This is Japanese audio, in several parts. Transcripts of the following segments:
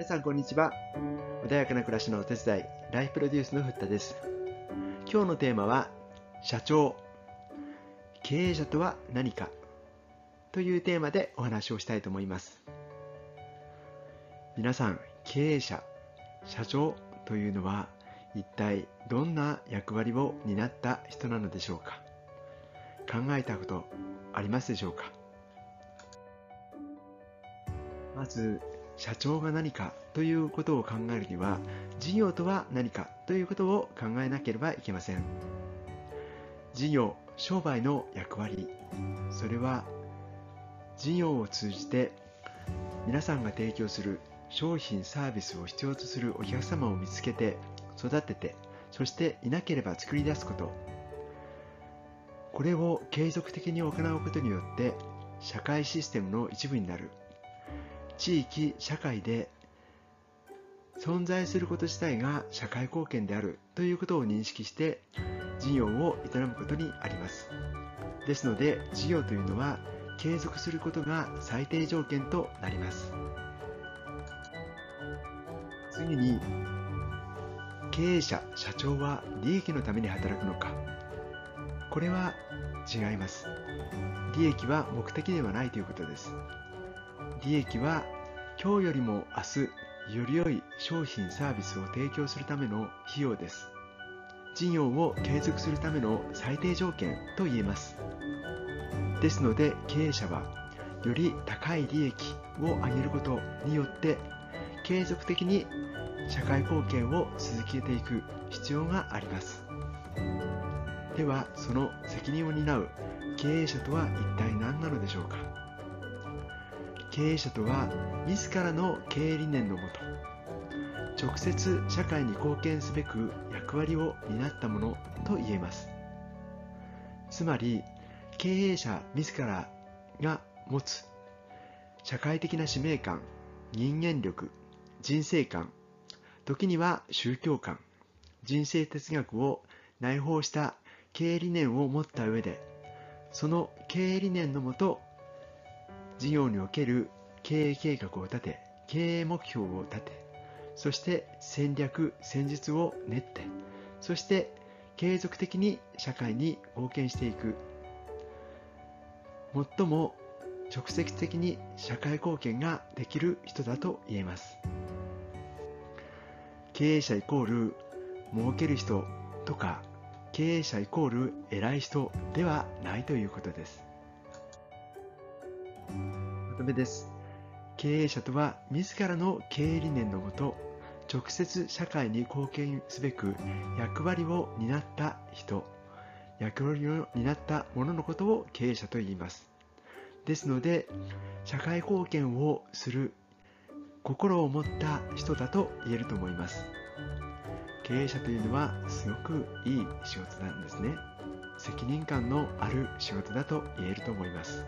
皆さんこんにちは。穏やかな暮らしのお手伝いライフプロデュースのふったです。今日のテーマは社長。経営者とは何か？というテーマでお話をしたいと思います。皆さん経営者社長というのは一体どんな役割を担った人なのでしょうか？考えたことありますでしょうか？まず社長が何かということを考えるには事業とは何かということを考えなければいけません。事業商売の役割。それは事業を通じて皆さんが提供する商品サービスを必要とするお客様を見つけて育ててそしていなければ作り出すこと。これを継続的に行うことによって社会システムの一部になる。地域社会で存在すること自体が社会貢献であるということを認識して事業を営むことにあります。ですので事業というのは継続することが最低条件となります。次に経営者社長は利益のために働くのか。これは違います。利益は目的ではないということです。利益は今日よりも明日より良い商品サービスを提供するための費用です。事業を継続するための最低条件と言えます。ですので経営者はより高い利益を上げることによって継続的に社会貢献を続けていく必要があります。ではその責任を担う経営者とは一体何なのでしょうか。経営者とは自らの経営理念のもと直接社会に貢献すべく役割を担ったものと言えます。つまり経営者自らが持つ社会的な使命感人間力人生観時には宗教観人生哲学を内包した経営理念を持った上でその経営理念のもと事業における経営計画を立て、経営目標を立て、そして戦略、戦術を練って、そして継続的に社会に貢献していく。最も直接的に社会貢献ができる人だと言えます。経営者イコール儲ける人とか経営者イコール偉い人ではないということです。とめです。経営者とは自らの経営理念のもと、直接社会に貢献すべく役割を担った人、役割を担った者のことを経営者と言います。ですので、社会貢献をする心を持った人だと言えると思います。経営者というのはすごくいい仕事なんですね。責任感のある仕事だと言えると思います。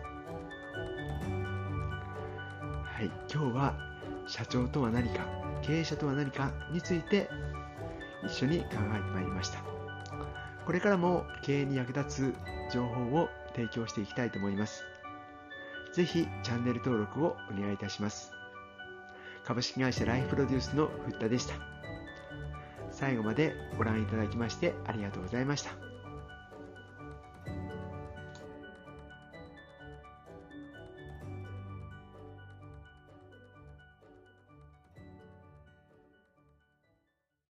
はい、今日は社長とは何か、経営者とは何かについて一緒に考えてまいりました。これからも経営に役立つ情報を提供していきたいと思います。ぜひチャンネル登録をお願いいたします。株式会社ライフプロデュースのふったでした。最後までご覧いただきましてありがとうございました。